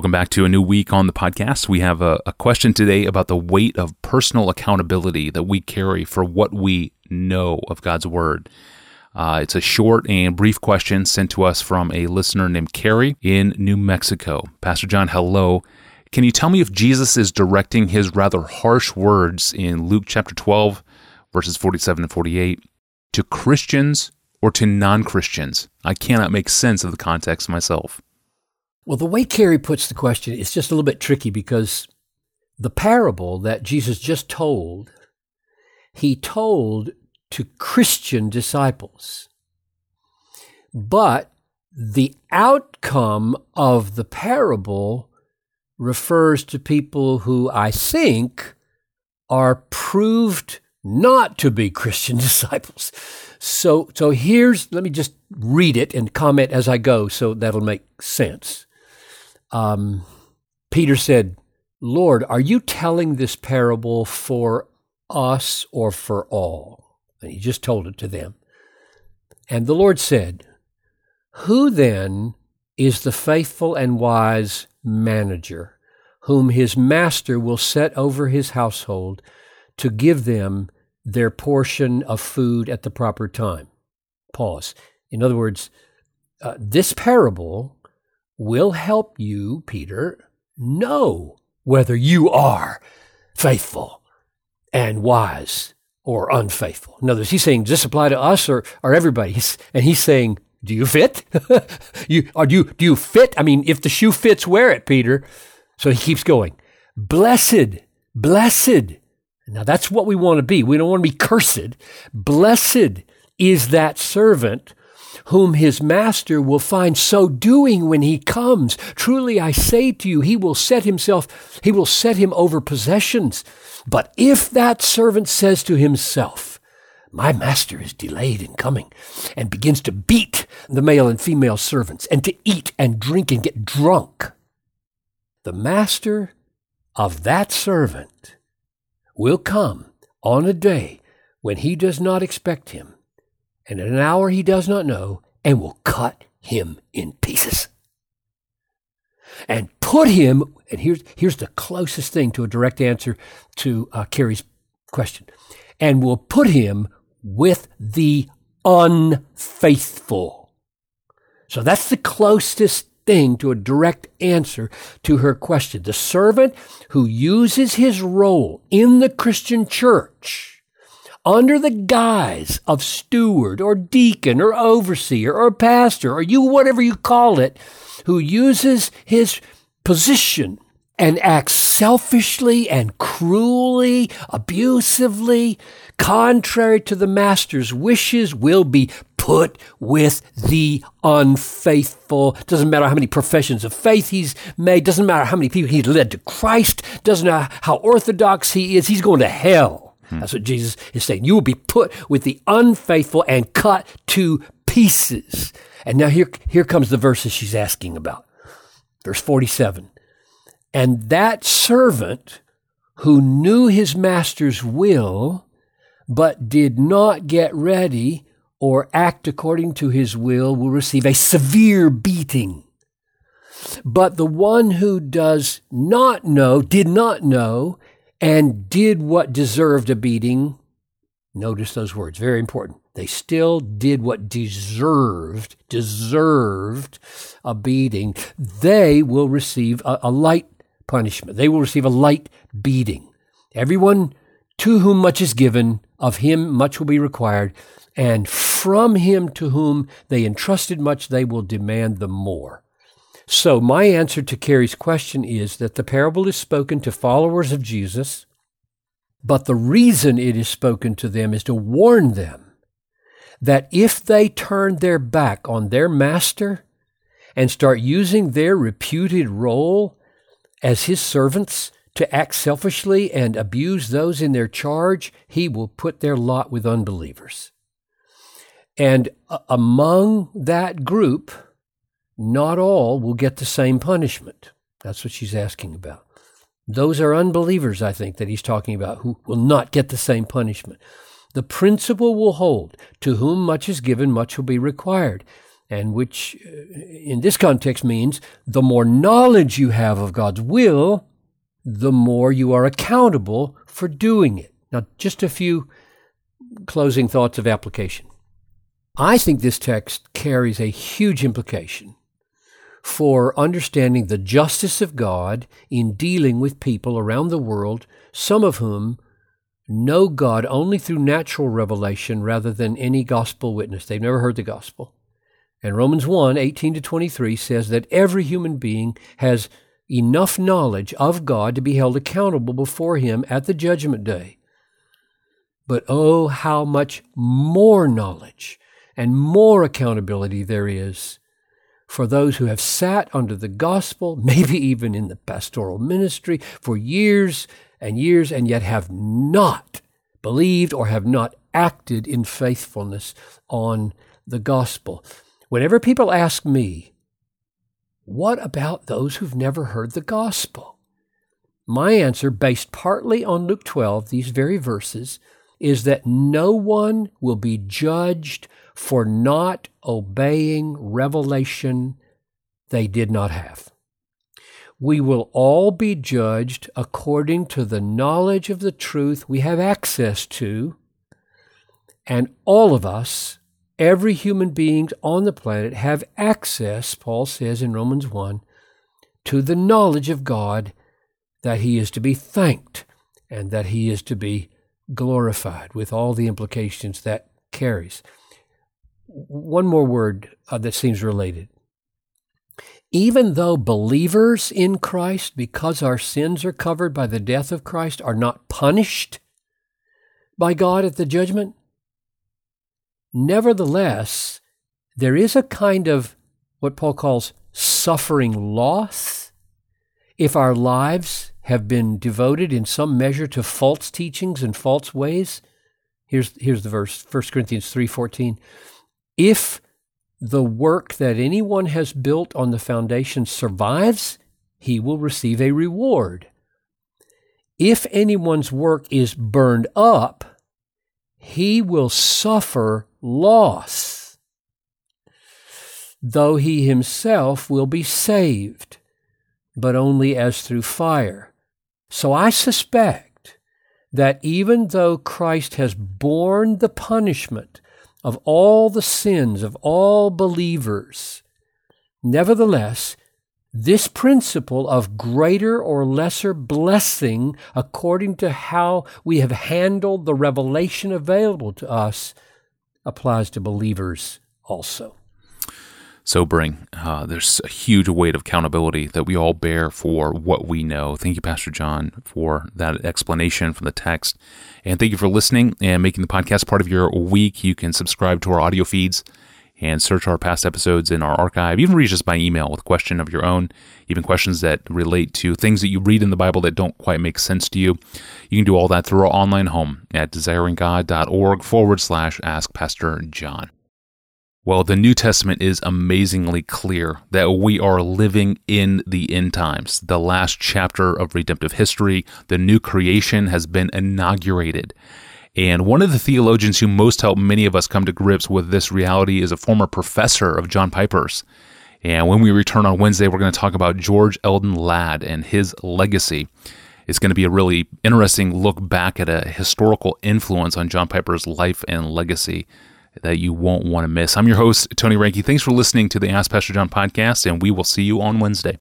Welcome back to a new week on the podcast. We have a, a, question today about the weight of personal accountability that we carry for what we know of God's Word. Uh, it's a short and brief question sent to us from a listener named Carrie in New Mexico. Pastor John, hello. Can you tell me if Jesus is directing his rather harsh words in Luke chapter 12, verses 47 and 48, to Christians or to non Christians? I cannot make sense of the context myself. Well, the way Carrie puts the question is just a little bit tricky because the parable that Jesus just told, he told to Christian disciples. But the outcome of the parable refers to people who I think are proved not to be Christian disciples. So, so here's, let me just read it and comment as I go so that'll make sense um, Peter said, Lord, are you telling this parable for us or for all? And he just told it to them. And the Lord said, Who then is the faithful and wise manager whom his master will set over his household to give them their portion of food at the proper time? Pause. In other words, uh, this parable will help you, Peter, know whether you are faithful and wise or unfaithful. In other words, he's saying, does this apply to us or, or everybody? He's, and he's saying, do you fit? you, or do you, do you fit? I mean, if the shoe fits, wear it, Peter. So he keeps going. Blessed, blessed. Now that's what we want to be. We don't want to be cursed. Blessed is that servant whom his master will find so doing when he comes. Truly I say to you, he will set himself, he will set him over possessions. But if that servant says to himself, my master is delayed in coming, and begins to beat the male and female servants, and to eat and drink and get drunk, the master of that servant will come on a day when he does not expect him and at an hour he does not know, and will cut him in pieces. And put him, and here's, here's the closest thing to a direct answer to uh, Carrie's question, and will put him with the unfaithful. So that's the closest thing to a direct answer to her question. The servant who uses his role in the Christian church under the guise of steward or deacon or overseer or pastor or you, whatever you call it, who uses his position and acts selfishly and cruelly, abusively, contrary to the master's wishes, will be put with the unfaithful. Doesn't matter how many professions of faith he's made, doesn't matter how many people he's led to Christ, doesn't matter how orthodox he is, he's going to hell. Hmm. That's what Jesus is saying. You will be put with the unfaithful and cut to pieces. And now here, here comes the verses she's asking about. Verse 47. And that servant who knew his master's will, but did not get ready or act according to his will, will receive a severe beating. But the one who does not know, did not know, and did what deserved a beating. Notice those words, very important. They still did what deserved, deserved a beating. They will receive a, a light punishment. They will receive a light beating. Everyone to whom much is given, of him much will be required, and from him to whom they entrusted much, they will demand the more. So, my answer to Carrie's question is that the parable is spoken to followers of Jesus, but the reason it is spoken to them is to warn them that if they turn their back on their master and start using their reputed role as his servants to act selfishly and abuse those in their charge, he will put their lot with unbelievers. And among that group, not all will get the same punishment. That's what she's asking about. Those are unbelievers, I think, that he's talking about, who will not get the same punishment. The principle will hold to whom much is given, much will be required. and which uh, in this context means the more knowledge you have of God's will, the more you are accountable for doing it. Now, just a few closing thoughts of application. I think this text carries a huge implication for understanding the justice of God in dealing with people around the world, some of whom know God only through natural revelation rather than any gospel witness. They've never heard the gospel. And Romans 1 18 to 23 says that every human being has enough knowledge of God to be held accountable before Him at the judgment day. But oh, how much more knowledge and more accountability there is for those who have sat under the gospel, maybe even in the pastoral ministry for years and years, and yet have not believed or have not acted in faithfulness on the gospel. Whenever people ask me, what about those who've never heard the gospel? My answer, based partly on Luke 12, these very verses, is that no one will be judged for not obeying revelation they did not have. We will all be judged according to the knowledge of the truth we have access to, and all of us, every human being on the planet, have access, Paul says in Romans 1, to the knowledge of God that He is to be thanked and that He is to be glorified, with all the implications that carries one more word uh, that seems related. Even though believers in Christ, because our sins are covered by the death of Christ, are not punished by God at the judgment, nevertheless, there is a kind of what Paul calls suffering loss if our lives have been devoted in some measure to false teachings and false ways. Here's, here's the verse, 1 Corinthians 3.14. If the work that anyone has built on the foundation survives, he will receive a reward. If anyone's work is burned up, he will suffer loss, though he himself will be saved, but only as through fire. So I suspect that even though Christ has borne the punishment of all the sins of all believers. Nevertheless, this principle of greater or lesser blessing according to how we have handled the revelation available to us applies to believers also sobering. Uh, there's a huge weight of accountability that we all bear for what we know. Thank you, Pastor John, for that explanation from the text. And thank you for listening and making the podcast part of your week. You can subscribe to our audio feeds and search our past episodes in our archive. You can reach us by email with a question of your own, even questions that relate to things that you read in the Bible that don't quite make sense to you. You can do all that through our online home at desiringgod.org forward slash ask Pastor John. Well, the New Testament is amazingly clear that we are living in the end times. The last chapter of redemptive history, the new creation has been inaugurated. And one of the theologians who most helped many of us come to grips with this reality is a former professor of John Piper's. And when we return on Wednesday, we're going to talk about George Eldon Ladd and his legacy. It's going to be a really interesting look back at a historical influence on John Piper's life and legacy that you won't want to miss. I'm your host, Tony Reinke. Thanks for listening to the Ask Pastor John podcast, and we will see you on Wednesday.